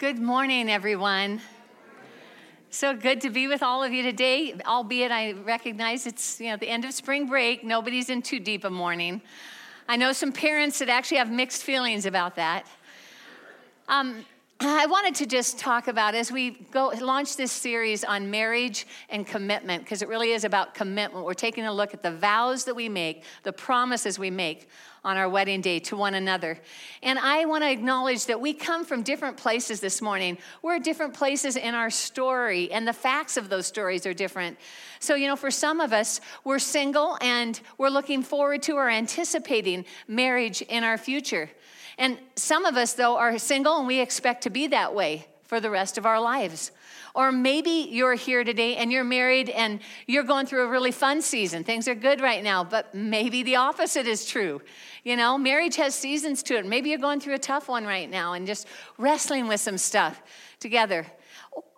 Good morning, everyone. So good to be with all of you today, albeit I recognize it's you know the end of spring break. Nobody's in too deep a mourning. I know some parents that actually have mixed feelings about that. Um, I wanted to just talk about as we go launch this series on marriage and commitment because it really is about commitment. We're taking a look at the vows that we make, the promises we make on our wedding day to one another. And I want to acknowledge that we come from different places this morning. We're at different places in our story, and the facts of those stories are different. So, you know, for some of us, we're single and we're looking forward to or anticipating marriage in our future. And some of us, though, are single and we expect to be that way for the rest of our lives. Or maybe you're here today and you're married and you're going through a really fun season. Things are good right now, but maybe the opposite is true. You know, marriage has seasons to it. Maybe you're going through a tough one right now and just wrestling with some stuff together.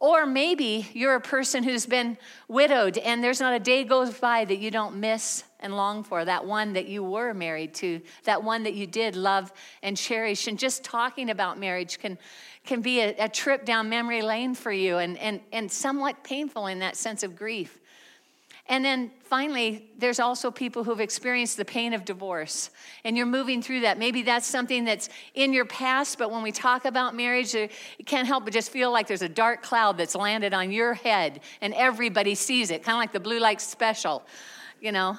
Or maybe you're a person who's been widowed and there's not a day goes by that you don't miss and long for, that one that you were married to, that one that you did love and cherish. And just talking about marriage can, can be a, a trip down memory lane for you and, and, and somewhat painful in that sense of grief. And then finally, there's also people who've experienced the pain of divorce, and you're moving through that. Maybe that's something that's in your past, but when we talk about marriage, you can't help but just feel like there's a dark cloud that's landed on your head, and everybody sees it, kind of like the blue light special, you know.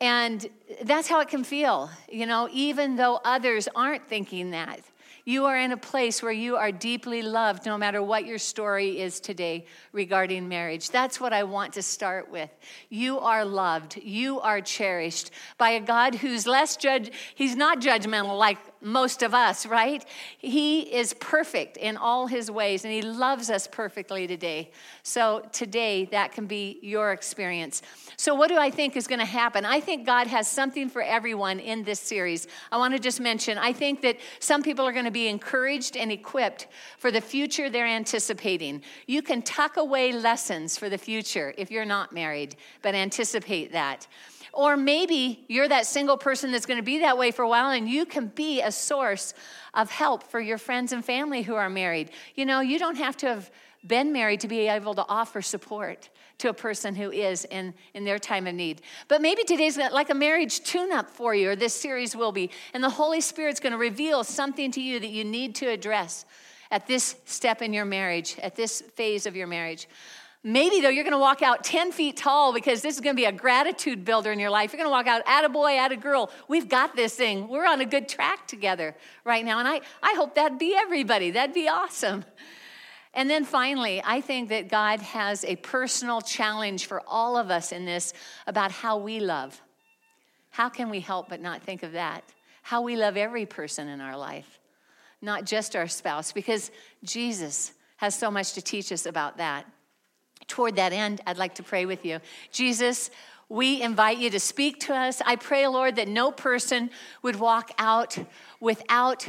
And that's how it can feel, you know, even though others aren't thinking that. You are in a place where you are deeply loved, no matter what your story is today regarding marriage. That's what I want to start with. You are loved, you are cherished by a God who's less judge, he's not judgmental like most of us, right? He is perfect in all his ways and he loves us perfectly today. So today, that can be your experience. So, what do I think is going to happen? I think God has something for everyone in this series. I want to just mention I think that some people are going to be encouraged and equipped for the future they're anticipating. You can tuck away lessons for the future if you're not married, but anticipate that. Or maybe you're that single person that's going to be that way for a while and you can be a source of help for your friends and family who are married. You know, you don't have to have been married to be able to offer support to a person who is in, in their time of need. But maybe today's like a marriage tune up for you, or this series will be. And the Holy Spirit's going to reveal something to you that you need to address at this step in your marriage, at this phase of your marriage. Maybe, though, you're going to walk out 10 feet tall because this is going to be a gratitude builder in your life. You're going to walk out, at a boy, at a girl. We've got this thing. We're on a good track together right now. And I, I hope that'd be everybody. That'd be awesome. And then finally, I think that God has a personal challenge for all of us in this about how we love. How can we help but not think of that? How we love every person in our life, not just our spouse, because Jesus has so much to teach us about that toward that end, I'd like to pray with you. Jesus, we invite you to speak to us. I pray, Lord, that no person would walk out without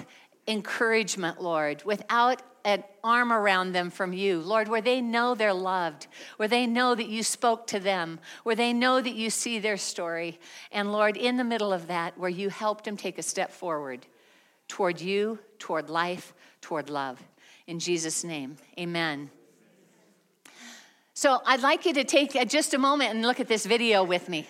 encouragement, Lord, without an arm around them from you, Lord, where they know they're loved, where they know that you spoke to them, where they know that you see their story. And Lord, in the middle of that, where you helped them take a step forward toward you, toward life, toward love. In Jesus' name, amen. So I'd like you to take just a moment and look at this video with me.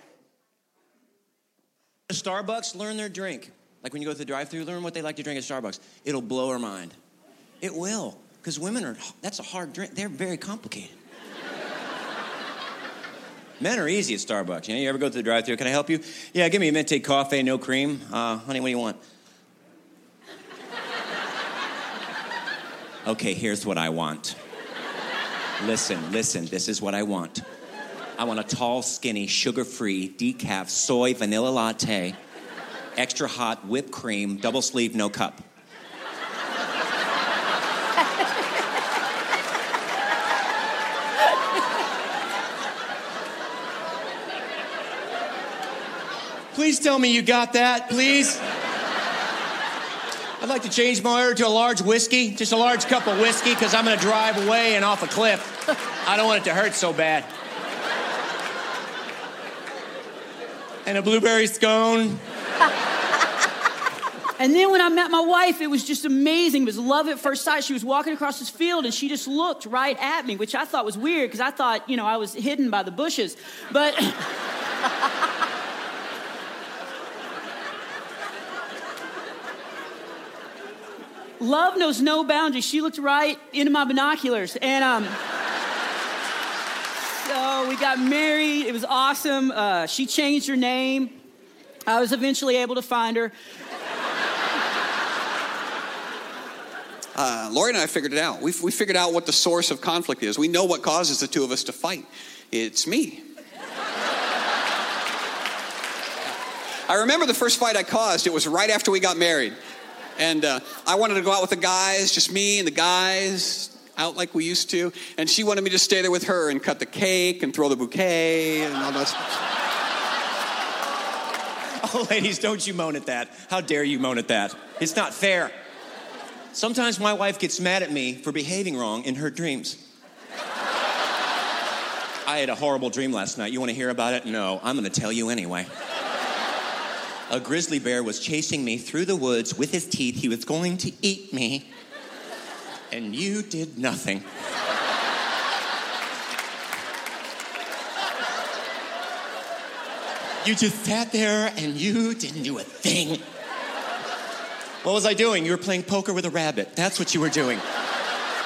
Starbucks, learn their drink. Like when you go to the drive through learn what they like to drink at Starbucks. It'll blow our mind. It will. Because women are, that's a hard drink. They're very complicated. Men are easy at Starbucks. You know, you ever go to the drive through Can I help you? Yeah, give me a Venti coffee, no cream. Uh, honey, what do you want? okay, here's what I want. Listen, listen, this is what I want. I want a tall, skinny, sugar free, decaf, soy, vanilla latte, extra hot whipped cream, double sleeve, no cup. Please tell me you got that, please. I'd like to change my order to a large whiskey, just a large cup of whiskey, because I'm going to drive away and off a cliff. I don't want it to hurt so bad. And a blueberry scone. And then when I met my wife, it was just amazing. It was love at first sight. She was walking across this field and she just looked right at me, which I thought was weird because I thought, you know, I was hidden by the bushes. But. love knows no boundaries. She looked right into my binoculars. And, um, so we got married. It was awesome. Uh, she changed her name. I was eventually able to find her. Uh, Lori and I figured it out. We, we figured out what the source of conflict is. We know what causes the two of us to fight. It's me. I remember the first fight I caused. It was right after we got married. And uh, I wanted to go out with the guys, just me and the guys, out like we used to. And she wanted me to stay there with her and cut the cake and throw the bouquet and all that stuff. Oh, ladies, don't you moan at that. How dare you moan at that? It's not fair. Sometimes my wife gets mad at me for behaving wrong in her dreams. I had a horrible dream last night. You want to hear about it? No, I'm going to tell you anyway. A grizzly bear was chasing me through the woods with his teeth. He was going to eat me. And you did nothing. You just sat there and you didn't do a thing. What was I doing? You were playing poker with a rabbit. That's what you were doing.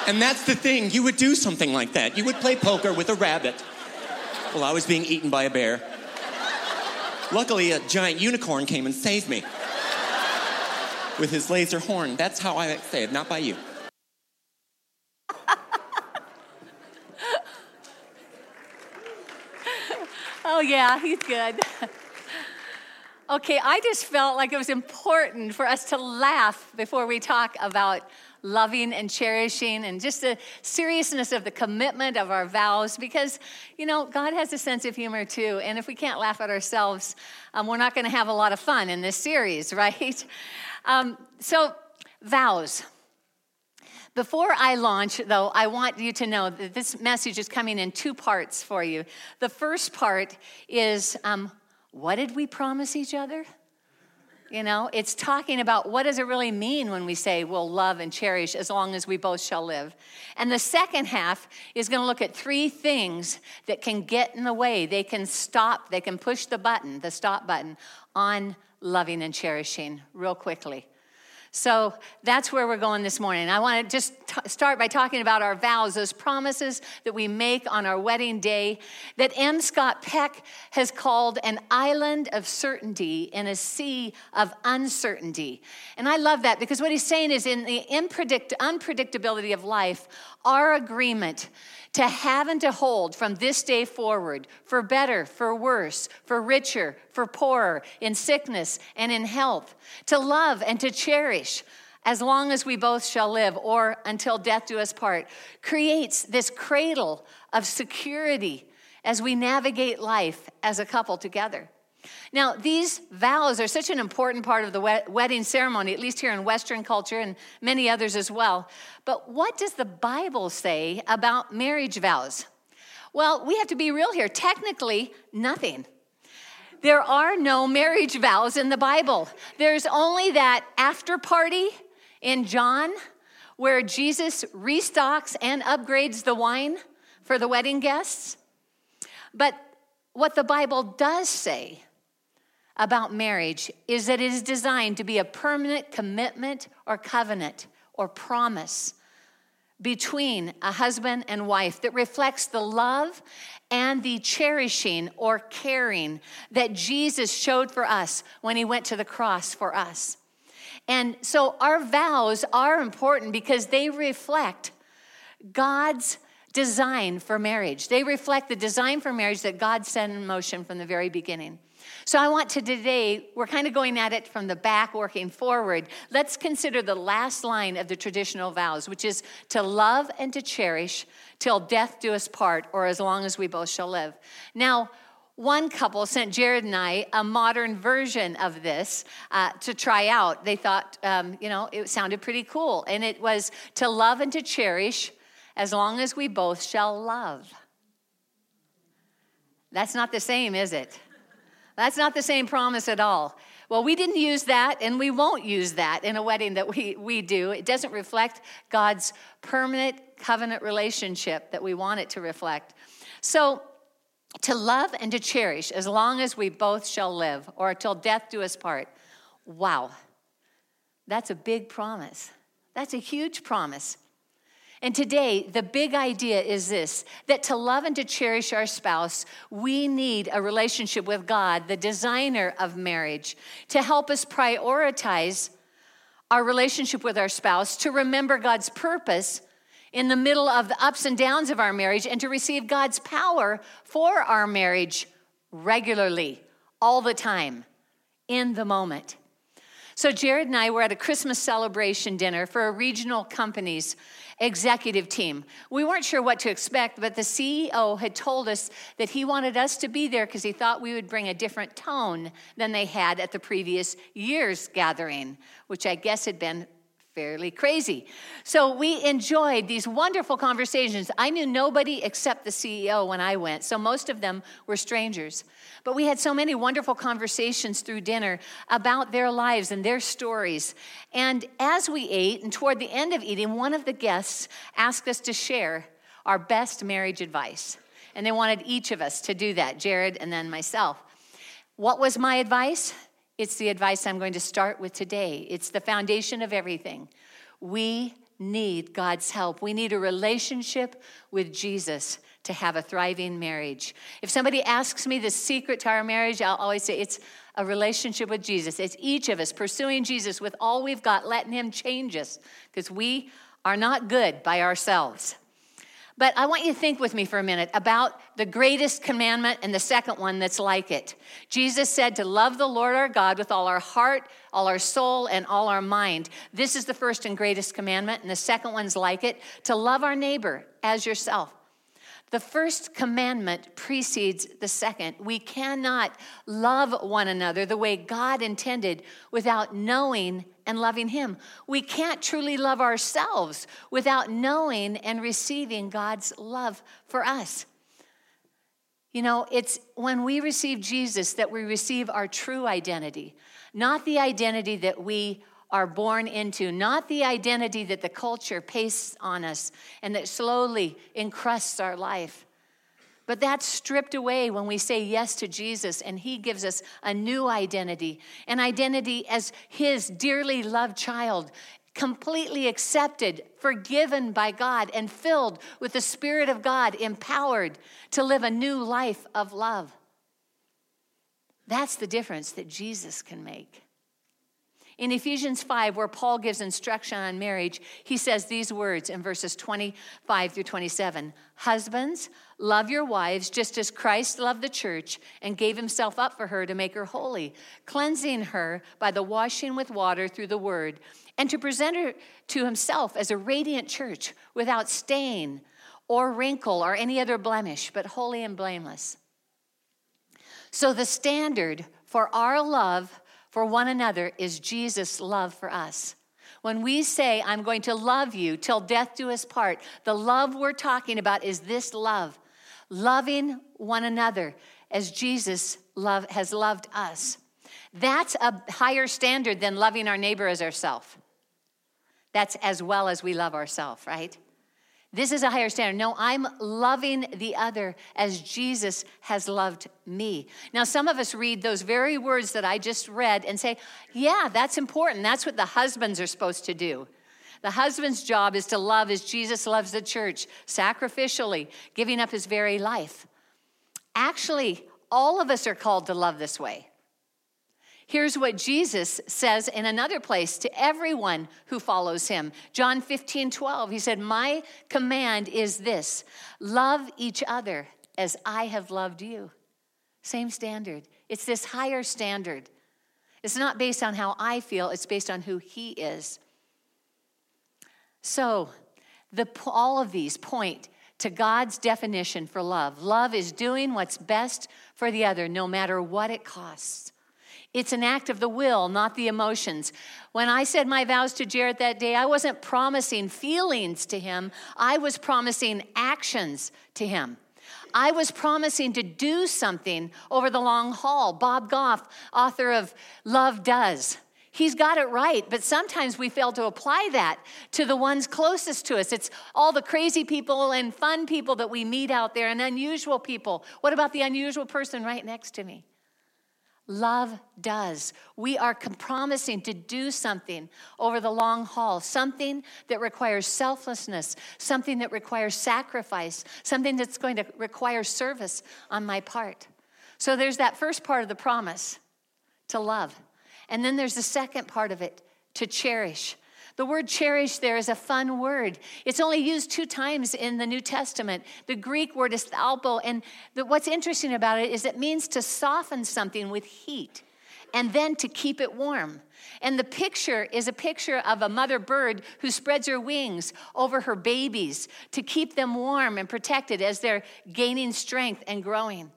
And that's the thing, you would do something like that. You would play poker with a rabbit while I was being eaten by a bear. Luckily, a giant unicorn came and saved me with his laser horn. That's how I saved, not by you. oh, yeah, he's good. Okay, I just felt like it was important for us to laugh before we talk about loving and cherishing and just the seriousness of the commitment of our vows because, you know, God has a sense of humor too. And if we can't laugh at ourselves, um, we're not going to have a lot of fun in this series, right? Um, so, vows. Before I launch, though, I want you to know that this message is coming in two parts for you. The first part is um, what did we promise each other? You know, it's talking about what does it really mean when we say we'll love and cherish as long as we both shall live. And the second half is going to look at three things that can get in the way. They can stop, they can push the button, the stop button on loving and cherishing real quickly. So that's where we're going this morning. I want to just t- start by talking about our vows, those promises that we make on our wedding day, that M. Scott Peck has called an island of certainty in a sea of uncertainty. And I love that because what he's saying is in the unpredictability of life, our agreement to have and to hold from this day forward, for better, for worse, for richer, for poorer, in sickness and in health, to love and to cherish as long as we both shall live, or until death do us part, creates this cradle of security as we navigate life as a couple together. Now, these vows are such an important part of the wedding ceremony, at least here in Western culture and many others as well. But what does the Bible say about marriage vows? Well, we have to be real here. Technically, nothing. There are no marriage vows in the Bible. There's only that after party in John where Jesus restocks and upgrades the wine for the wedding guests. But what the Bible does say about marriage is that it is designed to be a permanent commitment or covenant or promise between a husband and wife that reflects the love and the cherishing or caring that Jesus showed for us when he went to the cross for us. And so our vows are important because they reflect God's design for marriage. They reflect the design for marriage that God set in motion from the very beginning. So I want to today, we're kind of going at it from the back, working forward. Let's consider the last line of the traditional vows, which is to love and to cherish till death do us part, or as long as we both shall live. Now, one couple sent Jared and I a modern version of this uh, to try out. They thought, um, you know, it sounded pretty cool. And it was to love and to cherish as long as we both shall love. That's not the same, is it? That's not the same promise at all. Well, we didn't use that, and we won't use that in a wedding that we, we do. It doesn't reflect God's permanent covenant relationship that we want it to reflect. So, to love and to cherish as long as we both shall live, or till death do us part. Wow, that's a big promise. That's a huge promise. And today, the big idea is this that to love and to cherish our spouse, we need a relationship with God, the designer of marriage, to help us prioritize our relationship with our spouse, to remember God's purpose in the middle of the ups and downs of our marriage, and to receive God's power for our marriage regularly, all the time, in the moment. So, Jared and I were at a Christmas celebration dinner for a regional company's executive team. We weren't sure what to expect, but the CEO had told us that he wanted us to be there because he thought we would bring a different tone than they had at the previous year's gathering, which I guess had been fairly crazy. So we enjoyed these wonderful conversations. I knew nobody except the CEO when I went, so most of them were strangers. But we had so many wonderful conversations through dinner about their lives and their stories. And as we ate, and toward the end of eating, one of the guests asked us to share our best marriage advice. And they wanted each of us to do that, Jared and then myself. What was my advice? It's the advice I'm going to start with today. It's the foundation of everything. We need God's help. We need a relationship with Jesus to have a thriving marriage. If somebody asks me the secret to our marriage, I'll always say it's a relationship with Jesus. It's each of us pursuing Jesus with all we've got, letting Him change us, because we are not good by ourselves. But I want you to think with me for a minute about the greatest commandment and the second one that's like it. Jesus said to love the Lord our God with all our heart, all our soul, and all our mind. This is the first and greatest commandment, and the second one's like it to love our neighbor as yourself. The first commandment precedes the second. We cannot love one another the way God intended without knowing and loving Him. We can't truly love ourselves without knowing and receiving God's love for us. You know, it's when we receive Jesus that we receive our true identity, not the identity that we are born into, not the identity that the culture pastes on us and that slowly encrusts our life. But that's stripped away when we say yes to Jesus and He gives us a new identity, an identity as His dearly loved child, completely accepted, forgiven by God, and filled with the Spirit of God, empowered to live a new life of love. That's the difference that Jesus can make. In Ephesians 5, where Paul gives instruction on marriage, he says these words in verses 25 through 27 Husbands, love your wives just as Christ loved the church and gave himself up for her to make her holy, cleansing her by the washing with water through the word, and to present her to himself as a radiant church without stain or wrinkle or any other blemish, but holy and blameless. So the standard for our love for one another is Jesus' love for us. When we say, I'm going to love you till death do us part, the love we're talking about is this love loving one another as Jesus love, has loved us. That's a higher standard than loving our neighbor as ourselves. That's as well as we love ourselves, right? This is a higher standard. No, I'm loving the other as Jesus has loved me. Now, some of us read those very words that I just read and say, yeah, that's important. That's what the husbands are supposed to do. The husband's job is to love as Jesus loves the church, sacrificially, giving up his very life. Actually, all of us are called to love this way. Here's what Jesus says in another place to everyone who follows him. John 15, 12. He said, My command is this love each other as I have loved you. Same standard. It's this higher standard. It's not based on how I feel, it's based on who he is. So, the, all of these point to God's definition for love. Love is doing what's best for the other, no matter what it costs. It's an act of the will, not the emotions. When I said my vows to Jared that day, I wasn't promising feelings to him, I was promising actions to him. I was promising to do something over the long haul. Bob Goff, author of Love Does. He's got it right, but sometimes we fail to apply that to the ones closest to us. It's all the crazy people and fun people that we meet out there and unusual people. What about the unusual person right next to me? Love does. We are promising to do something over the long haul, something that requires selflessness, something that requires sacrifice, something that's going to require service on my part. So there's that first part of the promise to love. And then there's the second part of it to cherish. The word cherish there is a fun word. It's only used two times in the New Testament. The Greek word is thalpo, and the, what's interesting about it is it means to soften something with heat and then to keep it warm. And the picture is a picture of a mother bird who spreads her wings over her babies to keep them warm and protected as they're gaining strength and growing.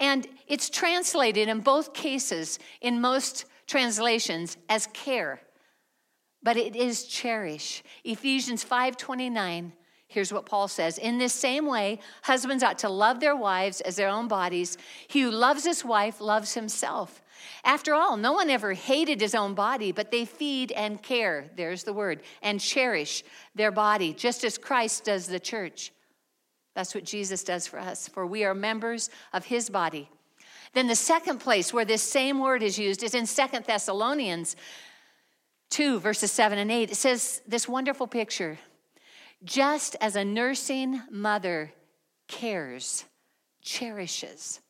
And it's translated in both cases, in most translations, as care but it is cherish. Ephesians 5:29 Here's what Paul says In this same way, husbands ought to love their wives as their own bodies. He who loves his wife loves himself. After all, no one ever hated his own body, but they feed and care, there's the word, and cherish their body, just as Christ does the church. That's what Jesus does for us, for we are members of his body. Then the second place where this same word is used is in Second Thessalonians 2, verses 7 and 8, it says this wonderful picture. Just as a nursing mother cares, cherishes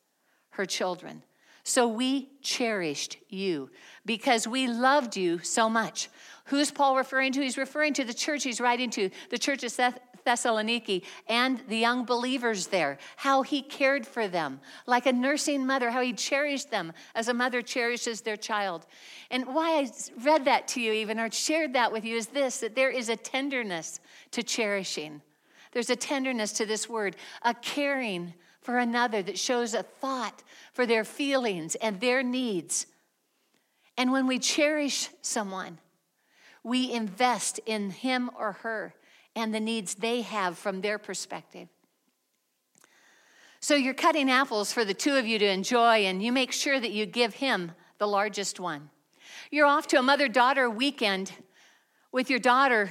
her children, so we cherished you because we loved you so much. Who's Paul referring to? He's referring to the church he's writing to, the church of Seth, Thessaloniki and the young believers there, how he cared for them like a nursing mother, how he cherished them as a mother cherishes their child. And why I read that to you, even, or shared that with you, is this that there is a tenderness to cherishing. There's a tenderness to this word, a caring for another that shows a thought for their feelings and their needs. And when we cherish someone, we invest in him or her and the needs they have from their perspective. So you're cutting apples for the two of you to enjoy, and you make sure that you give him the largest one. You're off to a mother daughter weekend with your daughter,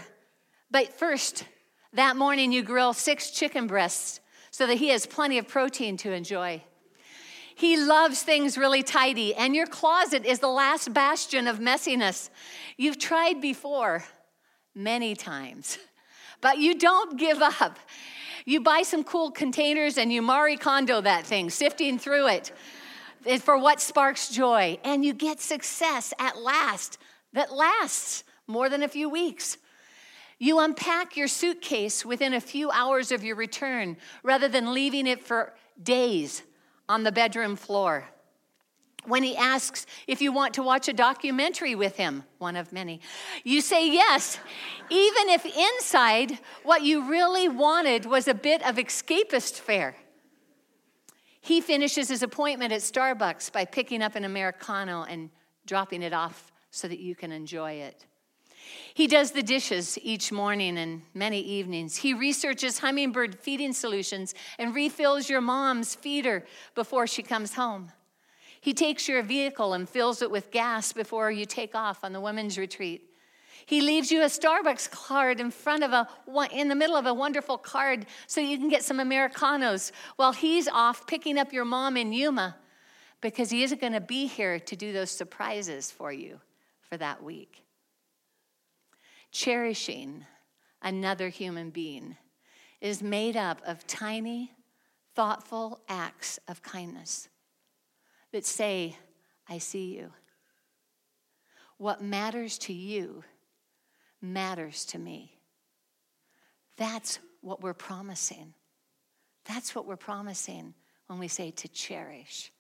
but first, that morning you grill six chicken breasts so that he has plenty of protein to enjoy. He loves things really tidy, and your closet is the last bastion of messiness. You've tried before many times. But you don't give up. You buy some cool containers and you Marie Kondo that thing, sifting through it eh, for what sparks joy. And you get success at last that lasts more than a few weeks. You unpack your suitcase within a few hours of your return rather than leaving it for days on the bedroom floor when he asks if you want to watch a documentary with him, one of many, you say yes, even if inside what you really wanted was a bit of escapist fare. He finishes his appointment at Starbucks by picking up an Americano and dropping it off so that you can enjoy it. He does the dishes each morning and many evenings. He researches hummingbird feeding solutions and refills your mom's feeder before she comes home. He takes your vehicle and fills it with gas before you take off on the women's retreat. He leaves you a Starbucks card in front of a in the middle of a wonderful card so you can get some Americanos while he's off picking up your mom in Yuma because he isn't going to be here to do those surprises for you for that week. Cherishing another human being is made up of tiny, thoughtful acts of kindness that say, I see you. What matters to you matters to me. That's what we're promising. That's what we're promising when we say to cherish.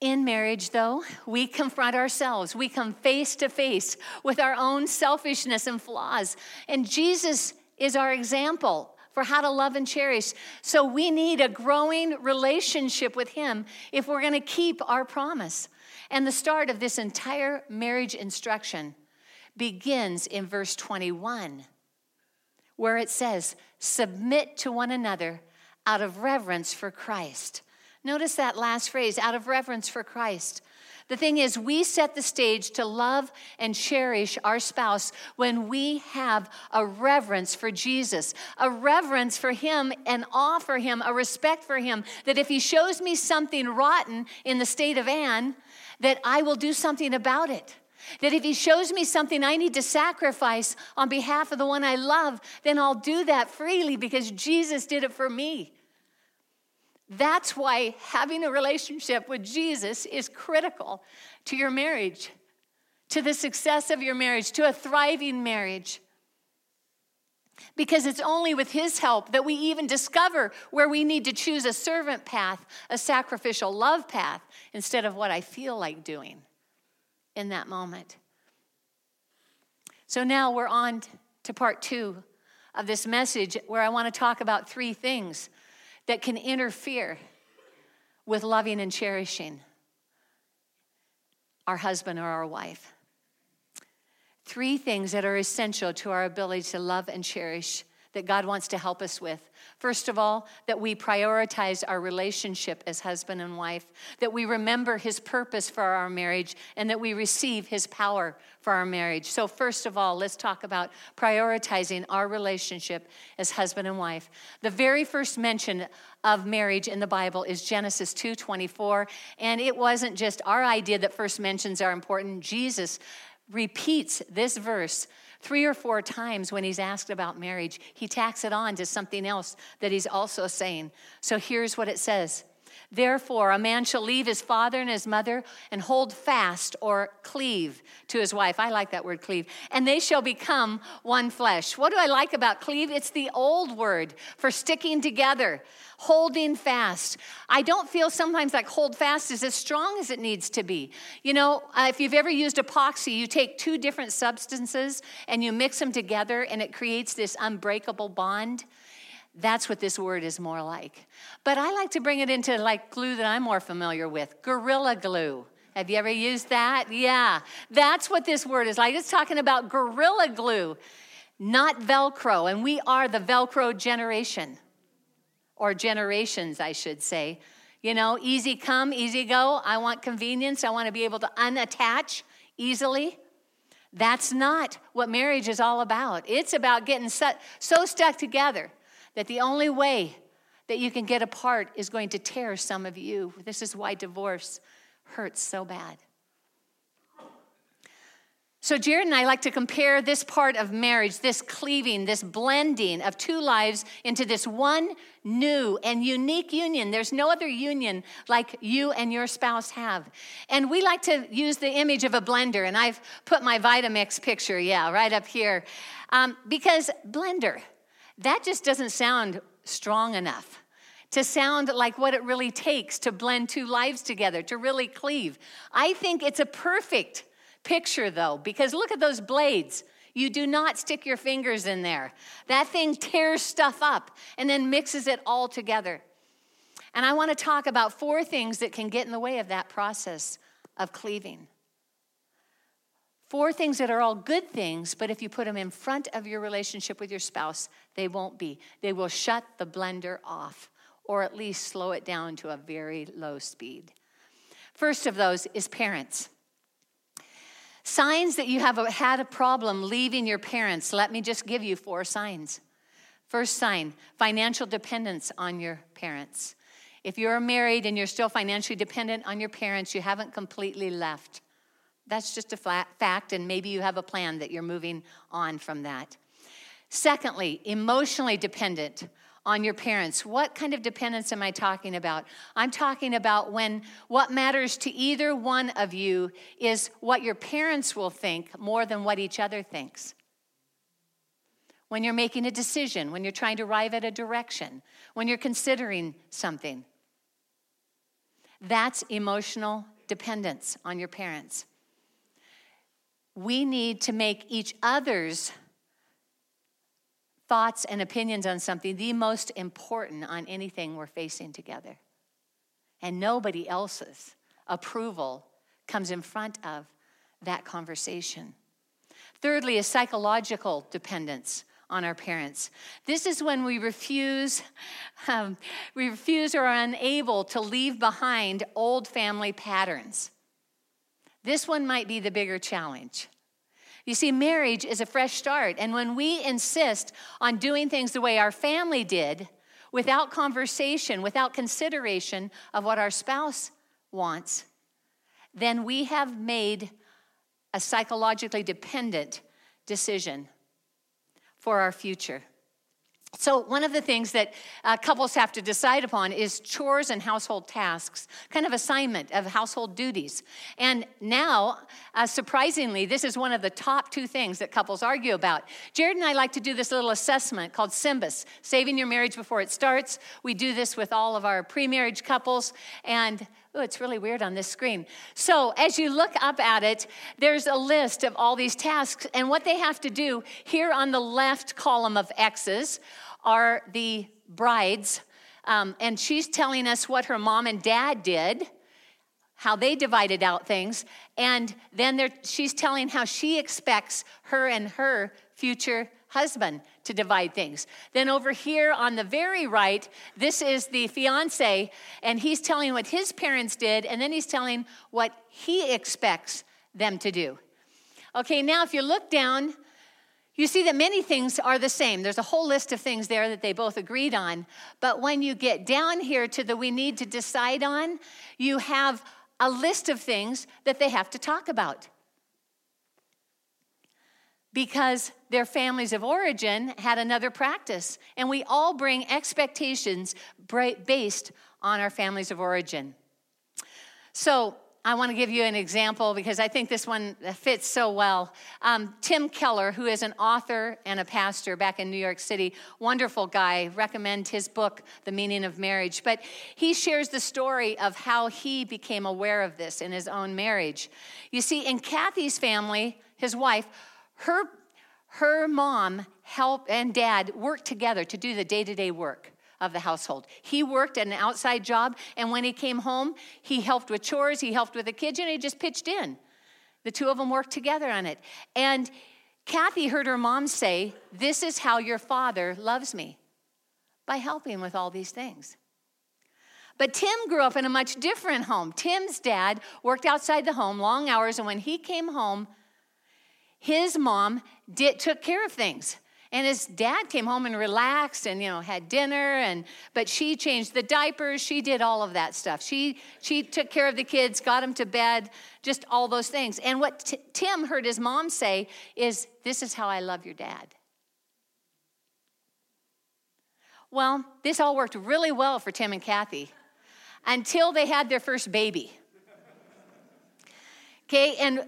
In marriage, though, we confront ourselves. We come face to face with our own selfishness and flaws. And Jesus is our example for how to love and cherish. So we need a growing relationship with Him if we're going to keep our promise. And the start of this entire marriage instruction begins in verse 21, where it says, Submit to one another out of reverence for Christ. Notice that last phrase, out of reverence for Christ. The thing is, we set the stage to love and cherish our spouse when we have a reverence for Jesus, a reverence for Him, and awe for Him, a respect for Him. That if He shows me something rotten in the state of Anne, that I will do something about it. That if he shows me something I need to sacrifice on behalf of the one I love, then I'll do that freely because Jesus did it for me. That's why having a relationship with Jesus is critical to your marriage, to the success of your marriage, to a thriving marriage. Because it's only with His help that we even discover where we need to choose a servant path, a sacrificial love path, instead of what I feel like doing in that moment. So now we're on to part two of this message where I want to talk about three things that can interfere with loving and cherishing our husband or our wife. Three things that are essential to our ability to love and cherish that God wants to help us with. First of all, that we prioritize our relationship as husband and wife, that we remember His purpose for our marriage, and that we receive His power for our marriage. So, first of all, let's talk about prioritizing our relationship as husband and wife. The very first mention of marriage in the Bible is Genesis 2:24, and it wasn't just our idea that first mentions are important. Jesus repeats this verse Three or four times when he's asked about marriage, he tacks it on to something else that he's also saying. So here's what it says Therefore, a man shall leave his father and his mother and hold fast or cleave to his wife. I like that word cleave. And they shall become one flesh. What do I like about cleave? It's the old word for sticking together, holding fast. I don't feel sometimes like hold fast is as strong as it needs to be. You know, uh, if you've ever used epoxy, you take two different substances and you mix them together and it creates this unbreakable bond. That's what this word is more like. But I like to bring it into like glue that I'm more familiar with Gorilla Glue. Have you ever used that? Yeah, that's what this word is like. It's talking about Gorilla Glue, not Velcro. And we are the Velcro generation, or generations, I should say. You know, easy come, easy go. I want convenience. I want to be able to unattach easily. That's not what marriage is all about. It's about getting so, so stuck together that the only way that you can get apart is going to tear some of you. This is why divorce hurts so bad. So, Jared and I like to compare this part of marriage, this cleaving, this blending of two lives into this one new and unique union. There's no other union like you and your spouse have. And we like to use the image of a blender, and I've put my Vitamix picture, yeah, right up here. Um, because blender, that just doesn't sound strong enough to sound like what it really takes to blend two lives together, to really cleave. I think it's a perfect picture, though, because look at those blades. You do not stick your fingers in there. That thing tears stuff up and then mixes it all together. And I want to talk about four things that can get in the way of that process of cleaving. Four things that are all good things, but if you put them in front of your relationship with your spouse, they won't be. They will shut the blender off or at least slow it down to a very low speed. First of those is parents. Signs that you have had a problem leaving your parents. Let me just give you four signs. First sign financial dependence on your parents. If you're married and you're still financially dependent on your parents, you haven't completely left. That's just a fact, and maybe you have a plan that you're moving on from that. Secondly, emotionally dependent on your parents. What kind of dependence am I talking about? I'm talking about when what matters to either one of you is what your parents will think more than what each other thinks. When you're making a decision, when you're trying to arrive at a direction, when you're considering something. That's emotional dependence on your parents we need to make each other's thoughts and opinions on something the most important on anything we're facing together. And nobody else's approval comes in front of that conversation. Thirdly, a psychological dependence on our parents. This is when we refuse, um, we refuse or are unable to leave behind old family patterns. This one might be the bigger challenge. You see, marriage is a fresh start, and when we insist on doing things the way our family did, without conversation, without consideration of what our spouse wants, then we have made a psychologically dependent decision for our future. So, one of the things that uh, couples have to decide upon is chores and household tasks, kind of assignment of household duties. And now, uh, surprisingly, this is one of the top two things that couples argue about. Jared and I like to do this little assessment called SYMBIS, Saving Your Marriage Before It Starts. We do this with all of our pre marriage couples, and Oh, it's really weird on this screen. So, as you look up at it, there's a list of all these tasks, and what they have to do here on the left column of X's are the brides. Um, and she's telling us what her mom and dad did, how they divided out things, and then she's telling how she expects her and her future husband to divide things. Then over here on the very right, this is the fiance, and he's telling what his parents did, and then he's telling what he expects them to do. Okay, now if you look down, you see that many things are the same. There's a whole list of things there that they both agreed on. But when you get down here to the we need to decide on, you have a list of things that they have to talk about because their families of origin had another practice. And we all bring expectations based on our families of origin. So, I want to give you an example because I think this one fits so well. Um, Tim Keller, who is an author and a pastor back in New York City, wonderful guy. Recommend his book, The Meaning of Marriage. But he shares the story of how he became aware of this in his own marriage. You see, in Kathy's family, his wife, her, her mom help and dad worked together to do the day-to-day work of the household. He worked an outside job, and when he came home, he helped with chores, he helped with the and he just pitched in. The two of them worked together on it. And Kathy heard her mom say, This is how your father loves me, by helping with all these things. But Tim grew up in a much different home. Tim's dad worked outside the home long hours, and when he came home, his mom did, took care of things. And his dad came home and relaxed and you know had dinner and but she changed the diapers, she did all of that stuff. She she took care of the kids, got them to bed, just all those things. And what t- Tim heard his mom say is this is how I love your dad. Well, this all worked really well for Tim and Kathy until they had their first baby. Okay, and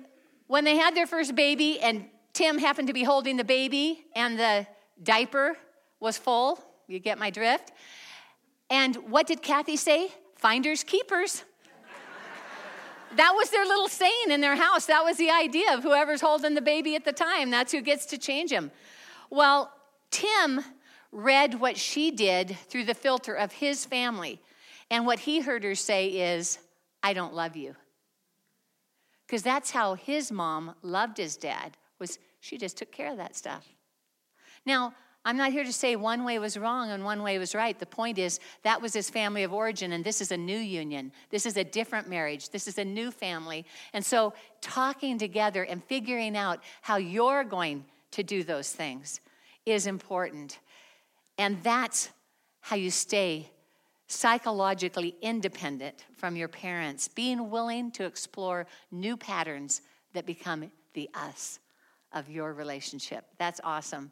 when they had their first baby, and Tim happened to be holding the baby, and the diaper was full, you get my drift. And what did Kathy say? Finders, keepers. that was their little saying in their house. That was the idea of whoever's holding the baby at the time, that's who gets to change him. Well, Tim read what she did through the filter of his family. And what he heard her say is, I don't love you because that's how his mom loved his dad was she just took care of that stuff. Now i'm not here to say one way was wrong and one way was right. The point is that was his family of origin and this is a new union. This is a different marriage. This is a new family. And so talking together and figuring out how you're going to do those things is important. And that's how you stay psychologically independent from your parents, being willing to explore new patterns that become the us of your relationship. That's awesome.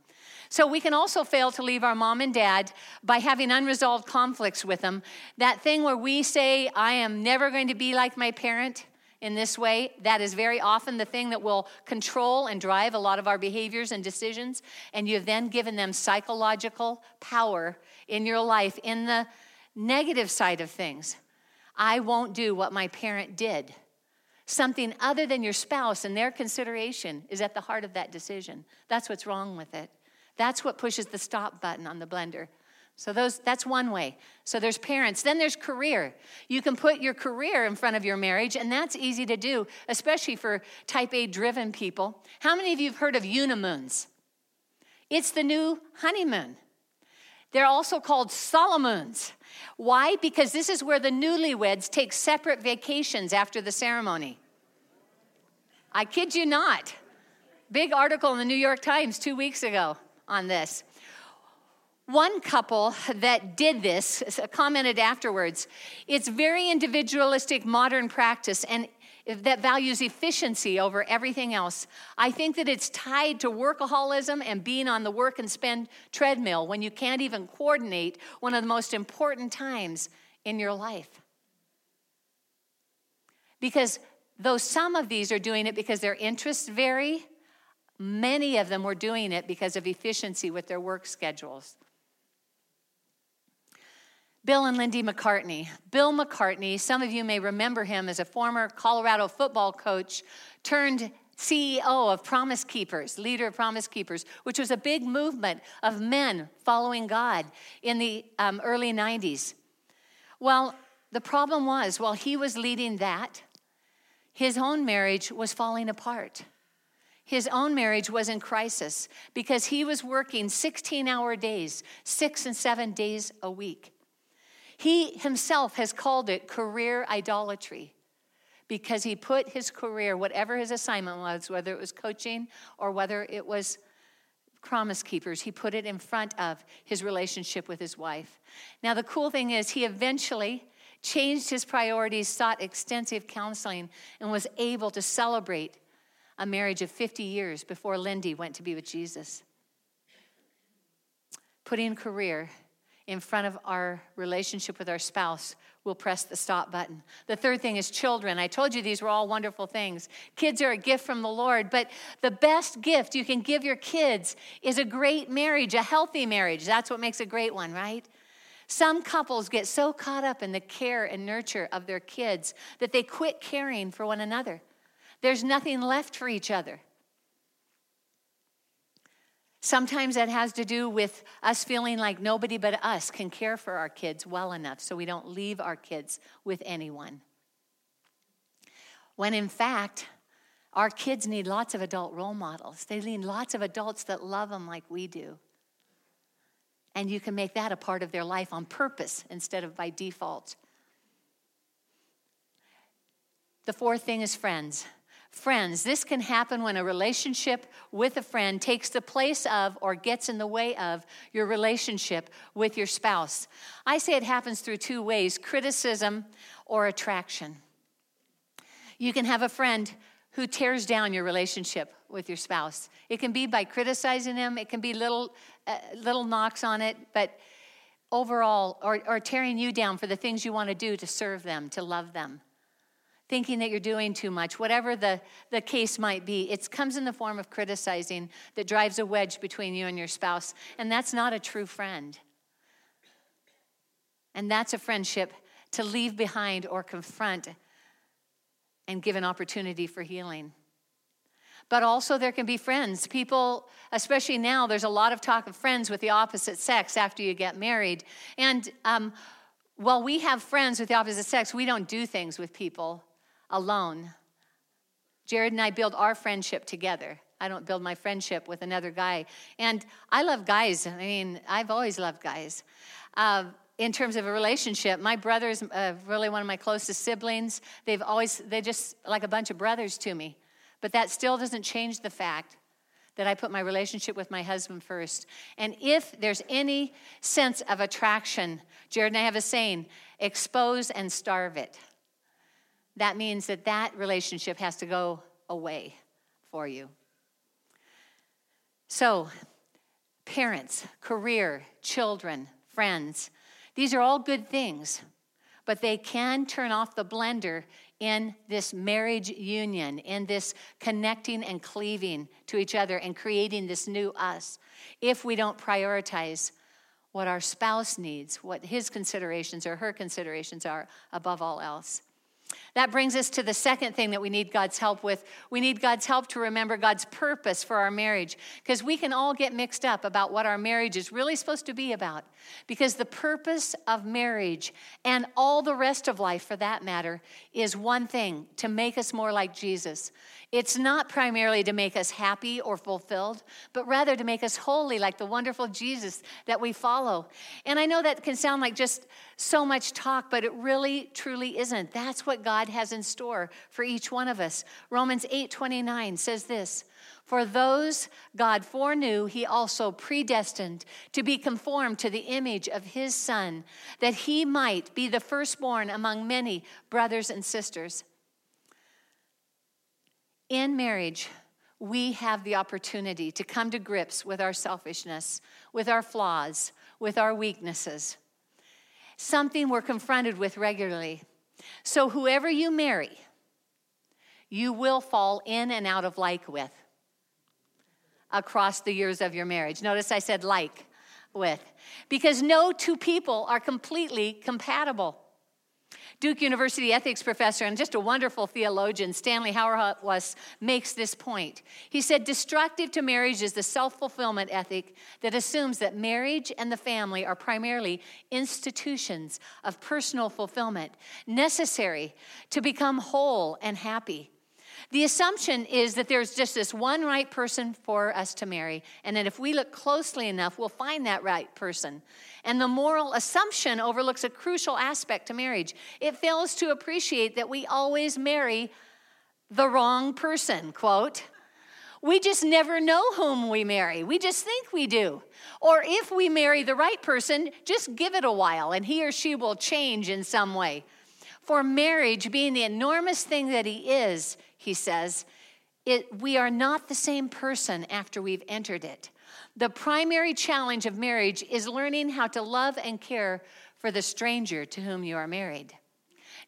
So, we can also fail to leave our mom and dad by having unresolved conflicts with them. That thing where we say, I am never going to be like my parent in this way, that is very often the thing that will control and drive a lot of our behaviors and decisions. And you've then given them psychological power in your life in the negative side of things. I won't do what my parent did. Something other than your spouse and their consideration is at the heart of that decision. That's what's wrong with it. That's what pushes the stop button on the blender. So those that's one way. So there's parents, then there's career. You can put your career in front of your marriage and that's easy to do, especially for type A driven people. How many of you have heard of unimoons? It's the new honeymoon. They're also called Solomoons. Why? Because this is where the newlyweds take separate vacations after the ceremony. I kid you not. Big article in the New York Times two weeks ago on this. One couple that did this commented afterwards it's very individualistic modern practice and that values efficiency over everything else. I think that it's tied to workaholism and being on the work and spend treadmill when you can't even coordinate one of the most important times in your life. Because though some of these are doing it because their interests vary, many of them were doing it because of efficiency with their work schedules. Bill and Lindy McCartney. Bill McCartney, some of you may remember him as a former Colorado football coach turned CEO of Promise Keepers, leader of Promise Keepers, which was a big movement of men following God in the um, early 90s. Well, the problem was, while he was leading that, his own marriage was falling apart. His own marriage was in crisis because he was working 16 hour days, six and seven days a week. He himself has called it career idolatry because he put his career, whatever his assignment was, whether it was coaching or whether it was promise keepers, he put it in front of his relationship with his wife. Now, the cool thing is, he eventually changed his priorities, sought extensive counseling, and was able to celebrate a marriage of 50 years before Lindy went to be with Jesus. Putting career in front of our relationship with our spouse, we'll press the stop button. The third thing is children. I told you these were all wonderful things. Kids are a gift from the Lord, but the best gift you can give your kids is a great marriage, a healthy marriage. That's what makes a great one, right? Some couples get so caught up in the care and nurture of their kids that they quit caring for one another. There's nothing left for each other. Sometimes that has to do with us feeling like nobody but us can care for our kids well enough so we don't leave our kids with anyone. When in fact, our kids need lots of adult role models. They need lots of adults that love them like we do. And you can make that a part of their life on purpose instead of by default. The fourth thing is friends. Friends, this can happen when a relationship with a friend takes the place of or gets in the way of your relationship with your spouse. I say it happens through two ways criticism or attraction. You can have a friend who tears down your relationship with your spouse. It can be by criticizing them, it can be little, uh, little knocks on it, but overall, or, or tearing you down for the things you want to do to serve them, to love them thinking that you're doing too much, whatever the, the case might be. It comes in the form of criticizing that drives a wedge between you and your spouse. And that's not a true friend. And that's a friendship to leave behind or confront and give an opportunity for healing. But also, there can be friends. People, especially now, there's a lot of talk of friends with the opposite sex after you get married. And um, while we have friends with the opposite sex, we don't do things with people alone. Jared and I build our friendship together. I don't build my friendship with another guy. And I love guys. I mean, I've always loved guys. Uh, in terms of a relationship, my brother's uh, really one of my closest siblings. They've always, they're just like a bunch of brothers to me. But that still doesn't change the fact that I put my relationship with my husband first. And if there's any sense of attraction, Jared and I have a saying expose and starve it that means that that relationship has to go away for you. So, parents, career, children, friends, these are all good things, but they can turn off the blender in this marriage union, in this connecting and cleaving to each other and creating this new us if we don't prioritize what our spouse needs, what his considerations or her considerations are above all else. That brings us to the second thing that we need God's help with. We need God's help to remember God's purpose for our marriage because we can all get mixed up about what our marriage is really supposed to be about. Because the purpose of marriage and all the rest of life, for that matter, is one thing to make us more like Jesus. It's not primarily to make us happy or fulfilled, but rather to make us holy, like the wonderful Jesus that we follow. And I know that can sound like just so much talk, but it really, truly isn't. That's what God has in store for each one of us. Romans 8 29 says this. For those God foreknew, he also predestined to be conformed to the image of his Son, that he might be the firstborn among many brothers and sisters. In marriage, we have the opportunity to come to grips with our selfishness, with our flaws, with our weaknesses. Something we're confronted with regularly. So, whoever you marry, you will fall in and out of like with across the years of your marriage. Notice I said like with, because no two people are completely compatible. Duke University ethics professor and just a wonderful theologian, Stanley Hauerwas, makes this point. He said, Destructive to marriage is the self fulfillment ethic that assumes that marriage and the family are primarily institutions of personal fulfillment, necessary to become whole and happy. The assumption is that there's just this one right person for us to marry, and that if we look closely enough, we'll find that right person. And the moral assumption overlooks a crucial aspect to marriage. It fails to appreciate that we always marry the wrong person, quote. We just never know whom we marry. We just think we do. Or if we marry the right person, just give it a while and he or she will change in some way. For marriage, being the enormous thing that he is, he says, it, we are not the same person after we've entered it. The primary challenge of marriage is learning how to love and care for the stranger to whom you are married.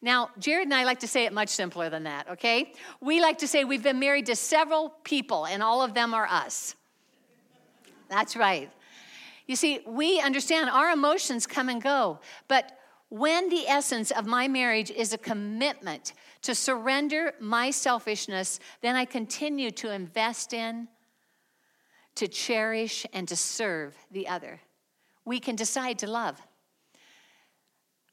Now, Jared and I like to say it much simpler than that, okay? We like to say we've been married to several people, and all of them are us. That's right. You see, we understand our emotions come and go, but when the essence of my marriage is a commitment to surrender my selfishness, then I continue to invest in, to cherish, and to serve the other. We can decide to love.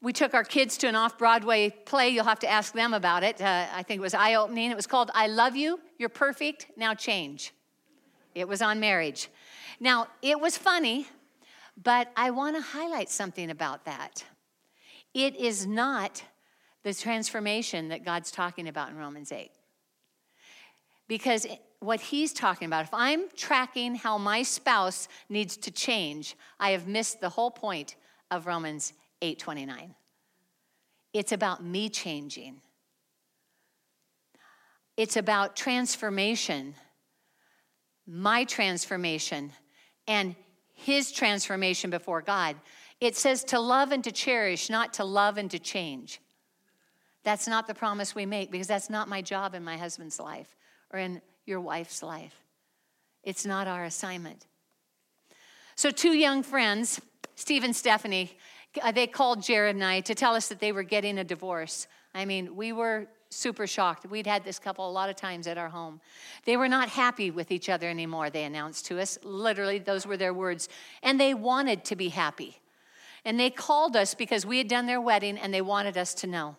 We took our kids to an off Broadway play. You'll have to ask them about it. Uh, I think it was eye opening. It was called I Love You, You're Perfect, Now Change. It was on marriage. Now, it was funny, but I want to highlight something about that. It is not the transformation that God's talking about in Romans 8. Because what he's talking about, if I'm tracking how my spouse needs to change, I have missed the whole point of Romans 8:29. It's about me changing. It's about transformation, my transformation, and his transformation before God. It says to love and to cherish, not to love and to change. That's not the promise we make because that's not my job in my husband's life or in your wife's life. It's not our assignment. So, two young friends, Steve and Stephanie, uh, they called Jared and I to tell us that they were getting a divorce. I mean, we were super shocked. We'd had this couple a lot of times at our home. They were not happy with each other anymore, they announced to us. Literally, those were their words. And they wanted to be happy. And they called us because we had done their wedding and they wanted us to know.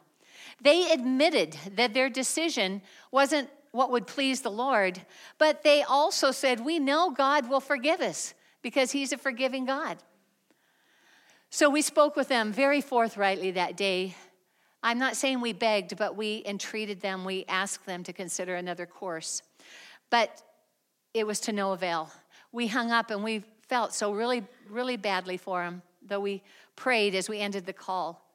They admitted that their decision wasn't what would please the Lord, but they also said, We know God will forgive us because He's a forgiving God. So we spoke with them very forthrightly that day. I'm not saying we begged, but we entreated them. We asked them to consider another course. But it was to no avail. We hung up and we felt so really, really badly for them though we prayed as we ended the call.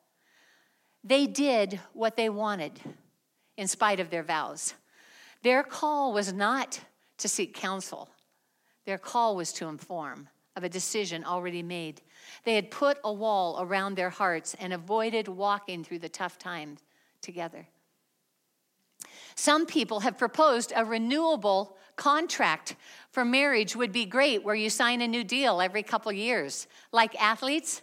They did what they wanted in spite of their vows. Their call was not to seek counsel, their call was to inform of a decision already made. They had put a wall around their hearts and avoided walking through the tough times together. Some people have proposed a renewable contract for marriage would be great where you sign a new deal every couple years, like athletes.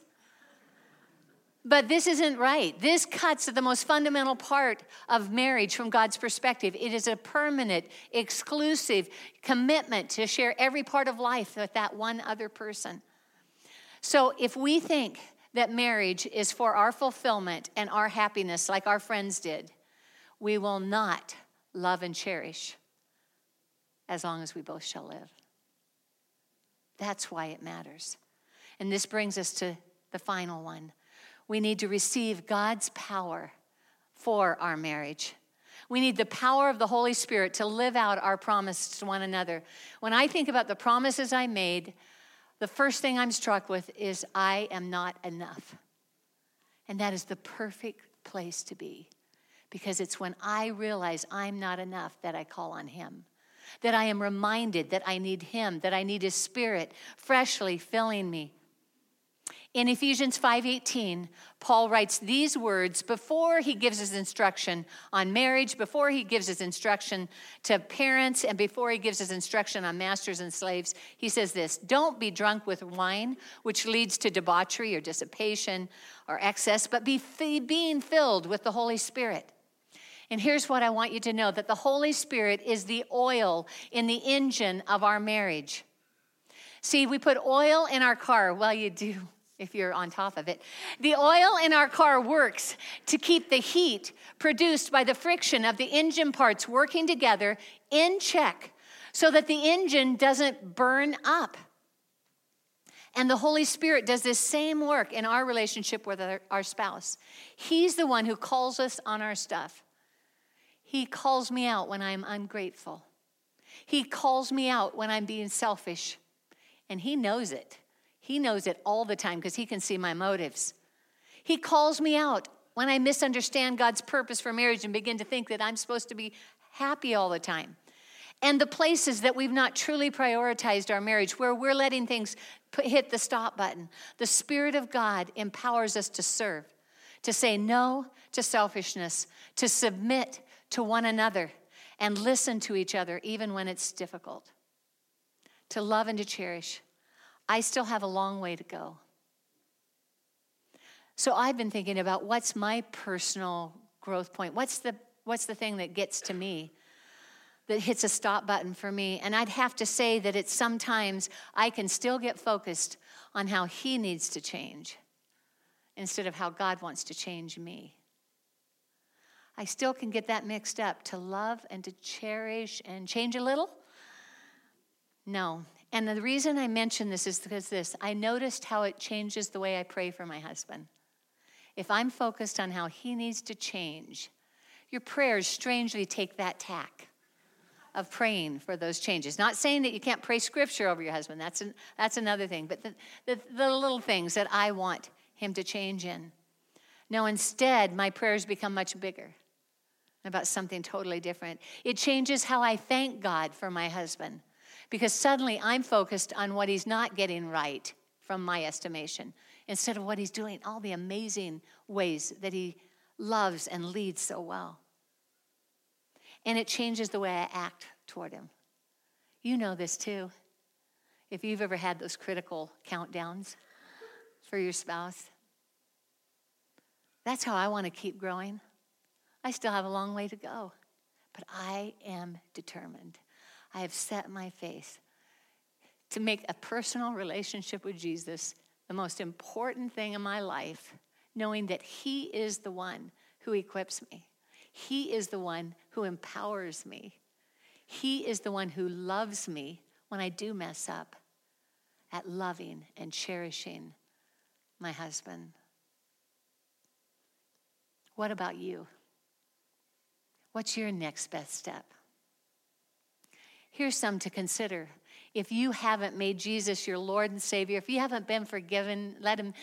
But this isn't right. This cuts the most fundamental part of marriage from God's perspective. It is a permanent, exclusive commitment to share every part of life with that one other person. So if we think that marriage is for our fulfillment and our happiness, like our friends did, we will not love and cherish as long as we both shall live. That's why it matters. And this brings us to the final one. We need to receive God's power for our marriage. We need the power of the Holy Spirit to live out our promise to one another. When I think about the promises I made, the first thing I'm struck with is I am not enough. And that is the perfect place to be because it's when I realize I'm not enough that I call on Him. That I am reminded that I need Him, that I need His Spirit freshly filling me. In Ephesians 5:18, Paul writes these words before he gives his instruction on marriage, before he gives his instruction to parents, and before he gives his instruction on masters and slaves. He says this, "Don't be drunk with wine, which leads to debauchery or dissipation or excess, but be being filled with the Holy Spirit." And here's what I want you to know that the Holy Spirit is the oil in the engine of our marriage. See, we put oil in our car. Well, you do if you're on top of it. The oil in our car works to keep the heat produced by the friction of the engine parts working together in check so that the engine doesn't burn up. And the Holy Spirit does this same work in our relationship with our, our, spouse. He's the one who calls us on our stuff. He calls me out when I'm ungrateful. He calls me out when I'm being selfish. And He knows it. He knows it all the time because He can see my motives. He calls me out when I misunderstand God's purpose for marriage and begin to think that I'm supposed to be happy all the time. And the places that we've not truly prioritized our marriage, where we're letting things hit the stop button, the Spirit of God empowers us to serve, to say no to selfishness, to submit to one another, and listen to each other even when it's difficult, to love and to cherish. I still have a long way to go. So I've been thinking about what's my personal growth point? What's the, what's the thing that gets to me? That hits a stop button for me. And I'd have to say that it's sometimes I can still get focused on how he needs to change instead of how God wants to change me. I still can get that mixed up to love and to cherish and change a little. No, and the reason I mention this is because this I noticed how it changes the way I pray for my husband. If I'm focused on how he needs to change, your prayers strangely take that tack of praying for those changes. Not saying that you can't pray scripture over your husband, that's, an, that's another thing, but the, the, the little things that I want him to change in. No, instead, my prayers become much bigger about something totally different. It changes how I thank God for my husband because suddenly I'm focused on what he's not getting right from my estimation instead of what he's doing, all the amazing ways that he loves and leads so well. And it changes the way I act toward him. You know this too. If you've ever had those critical countdowns for your spouse, that's how I want to keep growing. I still have a long way to go, but I am determined. I have set my face to make a personal relationship with Jesus the most important thing in my life, knowing that He is the one who equips me, He is the one who empowers me, He is the one who loves me when I do mess up at loving and cherishing my husband. What about you? What's your next best step? Here's some to consider. If you haven't made Jesus your Lord and Savior, if you haven't been forgiven, let Him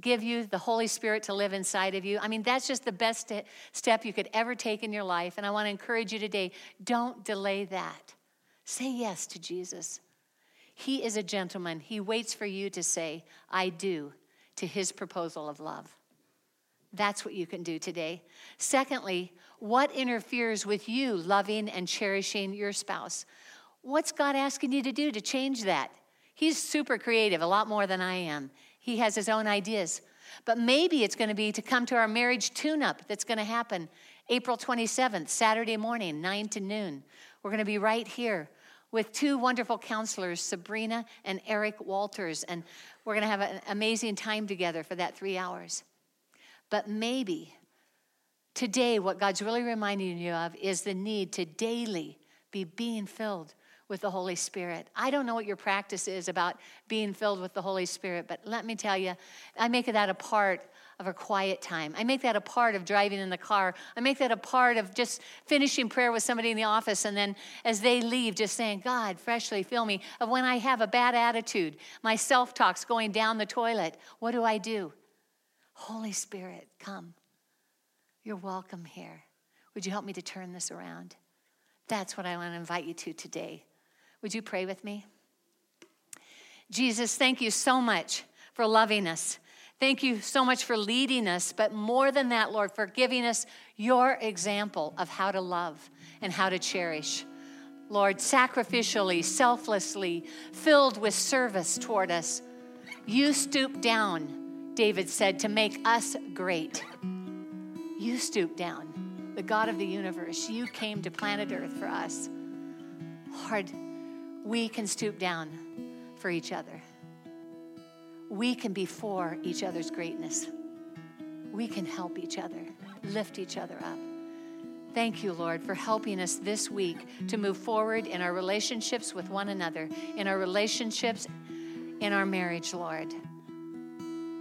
give you the Holy Spirit to live inside of you. I mean, that's just the best step you could ever take in your life. And I want to encourage you today don't delay that. Say yes to Jesus. He is a gentleman. He waits for you to say, I do, to His proposal of love. That's what you can do today. Secondly, what interferes with you loving and cherishing your spouse? What's God asking you to do to change that? He's super creative, a lot more than I am. He has his own ideas. But maybe it's going to be to come to our marriage tune up that's going to happen April 27th, Saturday morning, 9 to noon. We're going to be right here with two wonderful counselors, Sabrina and Eric Walters, and we're going to have an amazing time together for that three hours. But maybe today, what God's really reminding you of is the need to daily be being filled with the Holy Spirit. I don't know what your practice is about being filled with the Holy Spirit, but let me tell you, I make that a part of a quiet time. I make that a part of driving in the car. I make that a part of just finishing prayer with somebody in the office and then as they leave, just saying, God, freshly fill me. Of when I have a bad attitude, my self talk's going down the toilet, what do I do? Holy Spirit, come. You're welcome here. Would you help me to turn this around? That's what I want to invite you to today. Would you pray with me? Jesus, thank you so much for loving us. Thank you so much for leading us, but more than that, Lord, for giving us your example of how to love and how to cherish. Lord, sacrificially, selflessly, filled with service toward us. You stoop down, David said, to make us great. You stooped down, the God of the universe. You came to planet Earth for us. Lord, we can stoop down for each other. We can be for each other's greatness. We can help each other, lift each other up. Thank you, Lord, for helping us this week to move forward in our relationships with one another, in our relationships in our marriage, Lord.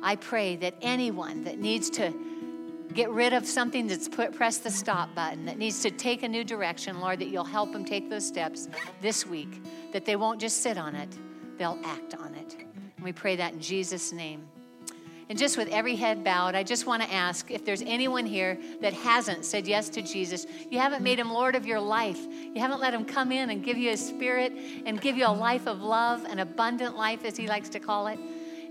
I pray that anyone that needs to get rid of something that's put press the stop button that needs to take a new direction lord that you'll help them take those steps this week that they won't just sit on it they'll act on it. And we pray that in jesus name. And just with every head bowed i just want to ask if there's anyone here that hasn't said yes to jesus. You haven't made him lord of your life. You haven't let him come in and give you a spirit and give you a life of love an abundant life as he likes to call it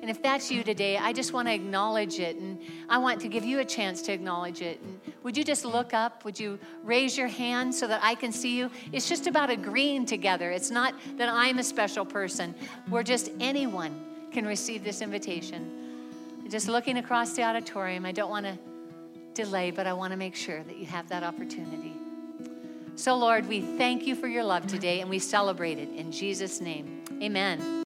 and if that's you today, I just want to acknowledge it. And I want to give you a chance to acknowledge it. And would you just look up? Would you raise your hand so that I can see you? It's just about agreeing together. It's not that I'm a special person. We're just anyone can receive this invitation. Just looking across the auditorium, I don't want to delay, but I want to make sure that you have that opportunity. So, Lord, we thank you for your love today and we celebrate it in Jesus' name. Amen.